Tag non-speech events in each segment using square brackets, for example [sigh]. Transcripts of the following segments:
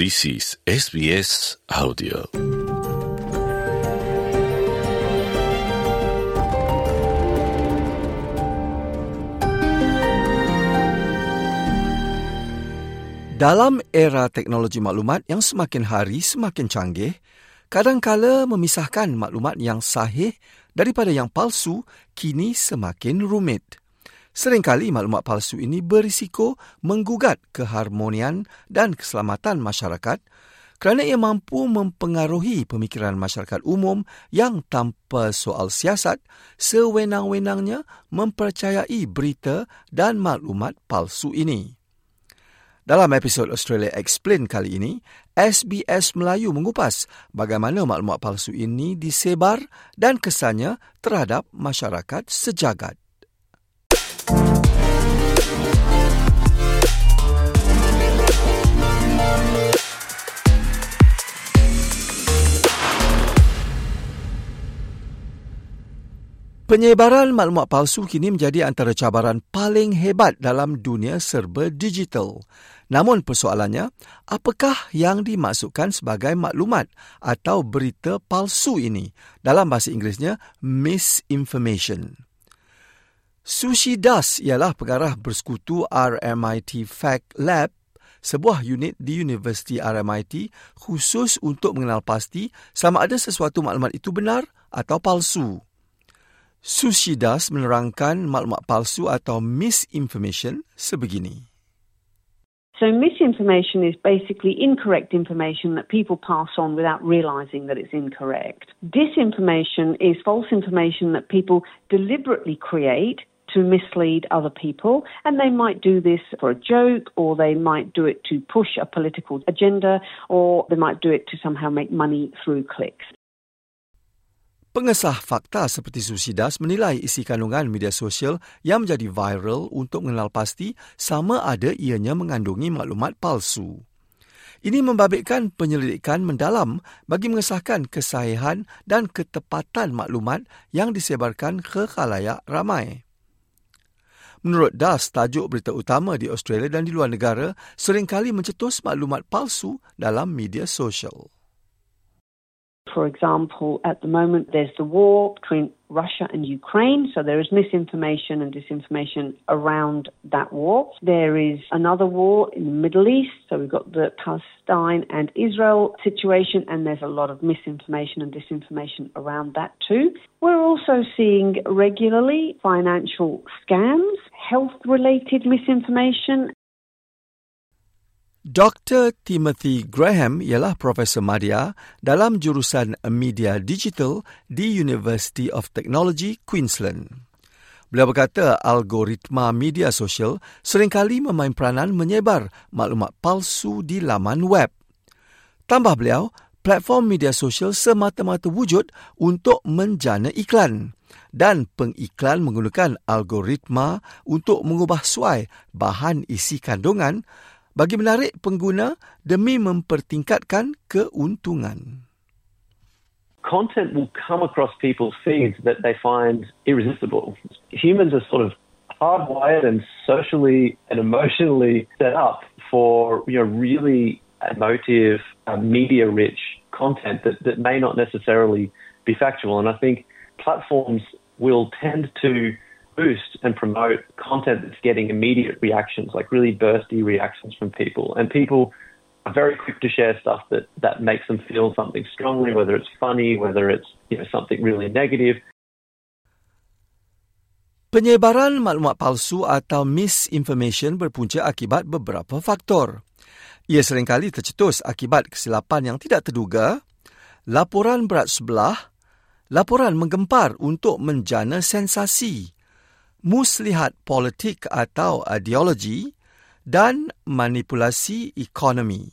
This is SBS Audio. Dalam era teknologi maklumat yang semakin hari semakin canggih, kadangkala memisahkan maklumat yang sahih daripada yang palsu kini semakin rumit. Seringkali maklumat palsu ini berisiko menggugat keharmonian dan keselamatan masyarakat kerana ia mampu mempengaruhi pemikiran masyarakat umum yang tanpa soal siasat sewenang-wenangnya mempercayai berita dan maklumat palsu ini. Dalam episod Australia Explain kali ini, SBS Melayu mengupas bagaimana maklumat palsu ini disebar dan kesannya terhadap masyarakat sejagat. Penyebaran maklumat palsu kini menjadi antara cabaran paling hebat dalam dunia serba digital. Namun persoalannya, apakah yang dimasukkan sebagai maklumat atau berita palsu ini? Dalam bahasa Inggerisnya, misinformation. Sushi Das ialah pengarah bersekutu RMIT Fact Lab, sebuah unit di Universiti RMIT khusus untuk mengenal pasti sama ada sesuatu maklumat itu benar atau palsu. Sushidas menerangkan maklumat palsu atau misinformation sebegini. So misinformation is basically incorrect information that people pass on without realizing that it's incorrect. Disinformation is false information that people deliberately create to mislead other people and they might do this for a joke or they might do it to push a political agenda or they might do it to somehow make money through clicks. Pengesah fakta seperti Susidas menilai isi kandungan media sosial yang menjadi viral untuk mengenal pasti sama ada ianya mengandungi maklumat palsu. Ini membabitkan penyelidikan mendalam bagi mengesahkan kesahihan dan ketepatan maklumat yang disebarkan ke khalayak ramai. Menurut DAS, tajuk berita utama di Australia dan di luar negara seringkali mencetus maklumat palsu dalam media sosial. For example, at the moment there's the war between Russia and Ukraine, so there is misinformation and disinformation around that war. There is another war in the Middle East, so we've got the Palestine and Israel situation, and there's a lot of misinformation and disinformation around that too. We're also seeing regularly financial scams, health related misinformation, Dr. Timothy Graham ialah Profesor Madya dalam jurusan Media Digital di University of Technology, Queensland. Beliau berkata algoritma media sosial seringkali memain peranan menyebar maklumat palsu di laman web. Tambah beliau, platform media sosial semata-mata wujud untuk menjana iklan dan pengiklan menggunakan algoritma untuk mengubah suai bahan isi kandungan bagi menarik pengguna demi mempertingkatkan keuntungan. Content will come across people's feeds that they find irresistible. Humans are sort of hardwired and socially and emotionally set up for you know really emotive, uh, media-rich content that, that may not necessarily be factual. And I think platforms will tend to boost and promote content that's getting immediate reactions, like really bursty reactions from people. And people are very quick to share stuff that, that makes them feel something strongly, whether it's funny, whether it's you know, something really negative. Penyebaran maklumat palsu atau misinformation berpunca akibat beberapa faktor. Ia seringkali tercetus akibat kesilapan yang tidak terduga, laporan berat sebelah, laporan menggempar untuk menjana sensasi, muslihat politik atau ideologi dan manipulasi ekonomi.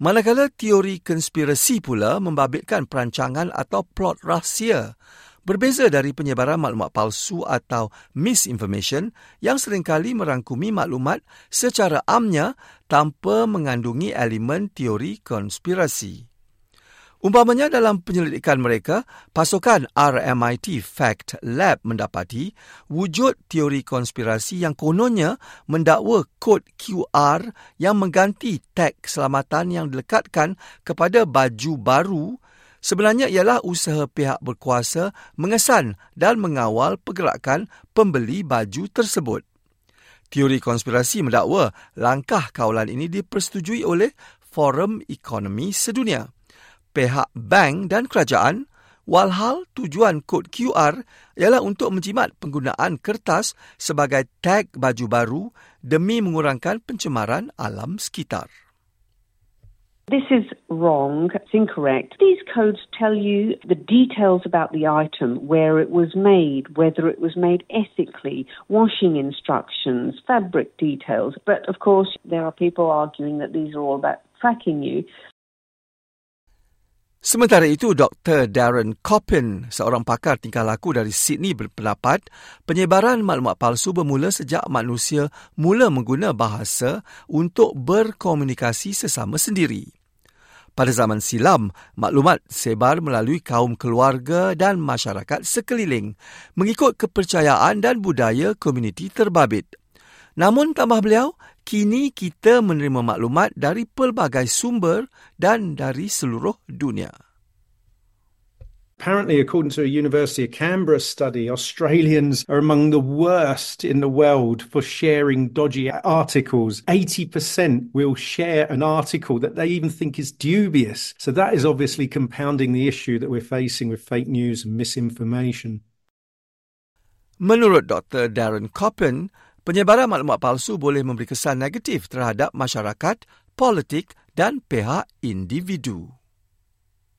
Manakala teori konspirasi pula membabitkan perancangan atau plot rahsia berbeza dari penyebaran maklumat palsu atau misinformation yang seringkali merangkumi maklumat secara amnya tanpa mengandungi elemen teori konspirasi. Umpamanya dalam penyelidikan mereka, pasukan RMIT Fact Lab mendapati wujud teori konspirasi yang kononnya mendakwa kod QR yang mengganti tag keselamatan yang dilekatkan kepada baju baru sebenarnya ialah usaha pihak berkuasa mengesan dan mengawal pergerakan pembeli baju tersebut. Teori konspirasi mendakwa langkah kawalan ini dipersetujui oleh Forum Ekonomi Sedunia pihak bank dan kerajaan walhal tujuan kod QR ialah untuk menjimat penggunaan kertas sebagai tag baju baru demi mengurangkan pencemaran alam sekitar. This is wrong. It's incorrect. These codes tell you the details about the item, where it was made, whether it was made ethically, washing instructions, fabric details. But of course, there are people arguing that these are all about tracking you. Sementara itu, Dr. Darren Coppin, seorang pakar tingkah laku dari Sydney berpendapat penyebaran maklumat palsu bermula sejak manusia mula mengguna bahasa untuk berkomunikasi sesama sendiri. Pada zaman silam, maklumat sebar melalui kaum keluarga dan masyarakat sekeliling mengikut kepercayaan dan budaya komuniti terbabit. Namun tambah beliau, kini kita menerima maklumat dari pelbagai sumber dan dari seluruh dunia. Apparently, according to a University of Canberra study, Australians are among the worst in the world for sharing dodgy articles. 80% will share an article that they even think is dubious. So, that is obviously compounding the issue that we're facing with fake news and misinformation. Menurut Dr. Darren Coppen, Penyebaran maklumat palsu boleh memberi kesan negatif terhadap masyarakat, politik dan pihak individu.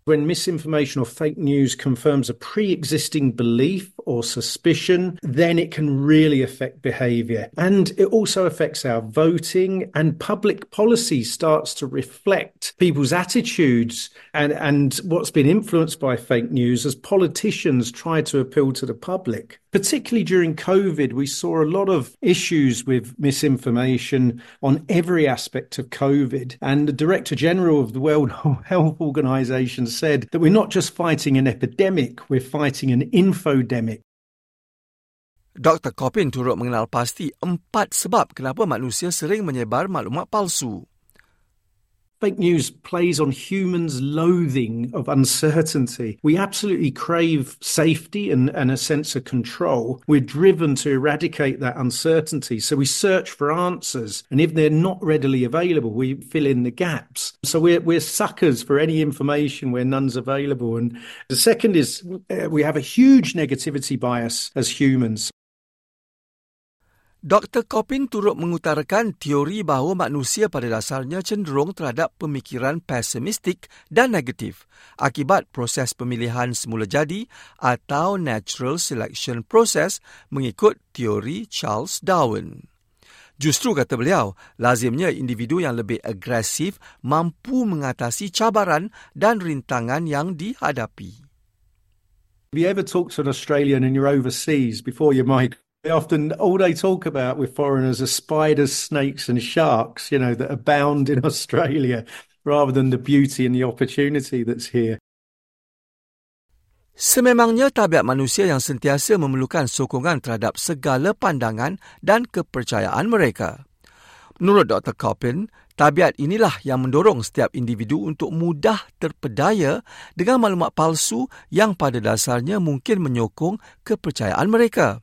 When misinformation or fake news confirms a pre existing belief or suspicion, then it can really affect behavior. And it also affects our voting, and public policy starts to reflect people's attitudes and, and what's been influenced by fake news as politicians try to appeal to the public. Particularly during COVID, we saw a lot of issues with misinformation on every aspect of COVID. And the Director General of the World [laughs] Health Organization said that we're not just fighting an epidemic, we're fighting an infodemic. Dr. Coppin turut mengenal pasti empat sebab kenapa manusia sering menyebar maklumat palsu. Fake news plays on humans' loathing of uncertainty. We absolutely crave safety and, and a sense of control. We're driven to eradicate that uncertainty. So we search for answers. And if they're not readily available, we fill in the gaps. So we're, we're suckers for any information where none's available. And the second is uh, we have a huge negativity bias as humans. Dr. Coppin turut mengutarakan teori bahawa manusia pada dasarnya cenderung terhadap pemikiran pesimistik dan negatif akibat proses pemilihan semula jadi atau natural selection process mengikut teori Charles Darwin. Justru kata beliau, lazimnya individu yang lebih agresif mampu mengatasi cabaran dan rintangan yang dihadapi. Have you ever talked to an Australian and you're overseas before you migrate? Often, all they talk about with foreigners are spiders, snakes, and sharks, you know, that abound in [laughs] Australia rather than the beauty and the opportunity that's here. Sememangnya tabiat manusia yang sentiasa memerlukan sokongan terhadap segala pandangan dan kepercayaan mereka. Menurut Dr. Coppin, tabiat inilah yang mendorong setiap individu untuk mudah terpedaya dengan maklumat palsu yang pada dasarnya mungkin menyokong kepercayaan mereka.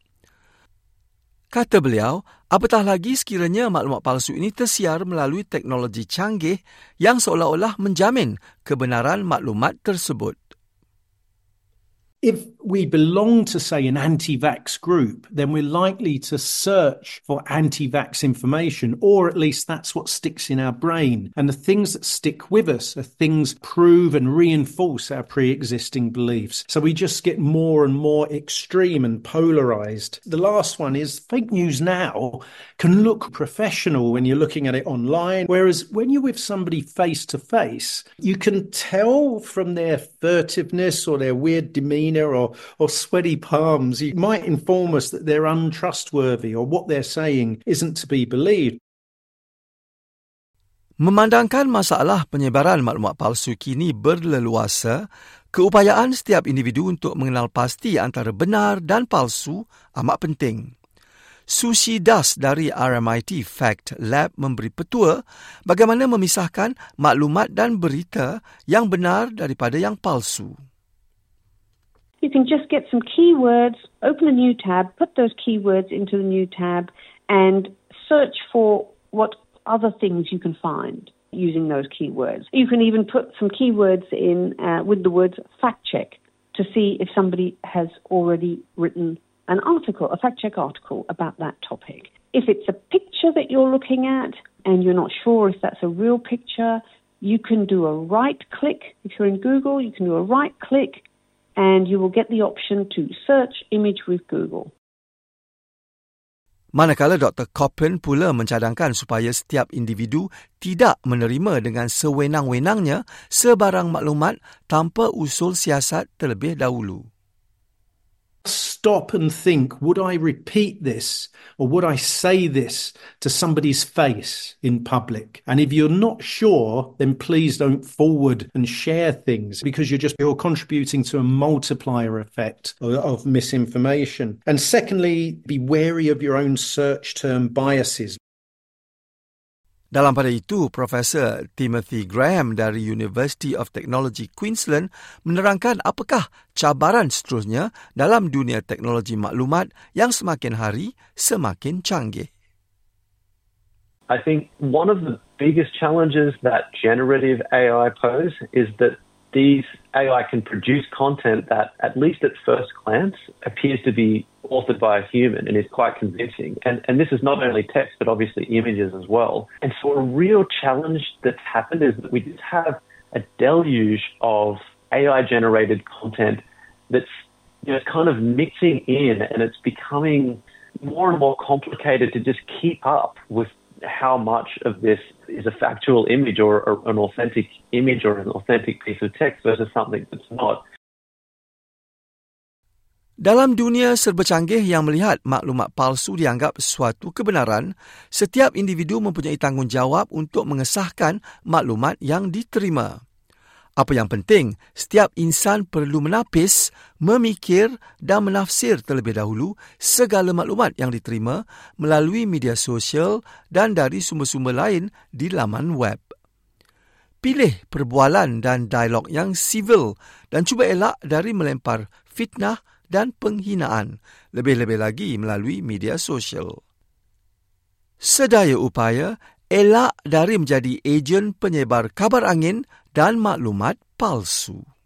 Kata beliau, apatah lagi sekiranya maklumat palsu ini tersiar melalui teknologi canggih yang seolah-olah menjamin kebenaran maklumat tersebut. If we belong to, say, an anti vax group, then we're likely to search for anti vax information, or at least that's what sticks in our brain. And the things that stick with us are things prove and reinforce our pre existing beliefs. So we just get more and more extreme and polarized. The last one is fake news now can look professional when you're looking at it online, whereas when you're with somebody face to face, you can tell from their furtiveness or their weird demeanor demeanor or, or sweaty palms, it might inform us that they're untrustworthy or what they're saying isn't to be believed. Memandangkan masalah penyebaran maklumat palsu kini berleluasa, keupayaan setiap individu untuk mengenal pasti antara benar dan palsu amat penting. Sushi Das dari RMIT Fact Lab memberi petua bagaimana memisahkan maklumat dan berita yang benar daripada yang palsu. You can just get some keywords, open a new tab, put those keywords into the new tab and search for what other things you can find using those keywords. You can even put some keywords in uh, with the words fact check to see if somebody has already written an article, a fact check article about that topic. If it's a picture that you're looking at and you're not sure if that's a real picture, you can do a right click. If you're in Google, you can do a right click and you will get the option to search image with Google. Manakala Dr. Coppen pula mencadangkan supaya setiap individu tidak menerima dengan sewenang-wenangnya sebarang maklumat tanpa usul siasat terlebih dahulu. Stop and think would I repeat this or would I say this to somebody's face in public? And if you're not sure, then please don't forward and share things because you're just you're contributing to a multiplier effect of, of misinformation. And secondly, be wary of your own search term biases. Dalam pada itu, Profesor Timothy Graham dari University of Technology Queensland menerangkan apakah cabaran seterusnya dalam dunia teknologi maklumat yang semakin hari semakin canggih. I think one of the biggest challenges that generative AI pose is that these AI can produce content that, at least at first glance, appears to be authored by a human and is quite convincing. And, and this is not only text, but obviously images as well. And so a real challenge that's happened is that we just have a deluge of AI generated content that's you know, kind of mixing in and it's becoming more and more complicated to just keep up with how much of this is a factual image or, or an authentic image or an authentic piece of text versus something that's not. Dalam dunia serba canggih yang melihat maklumat palsu dianggap suatu kebenaran, setiap individu mempunyai tanggungjawab untuk mengesahkan maklumat yang diterima. Apa yang penting, setiap insan perlu menapis, memikir dan menafsir terlebih dahulu segala maklumat yang diterima melalui media sosial dan dari sumber-sumber lain di laman web. Pilih perbualan dan dialog yang sivil dan cuba elak dari melempar fitnah dan penghinaan, lebih-lebih lagi melalui media sosial. Sedaya upaya, elak dari menjadi ejen penyebar kabar angin dan maklumat palsu.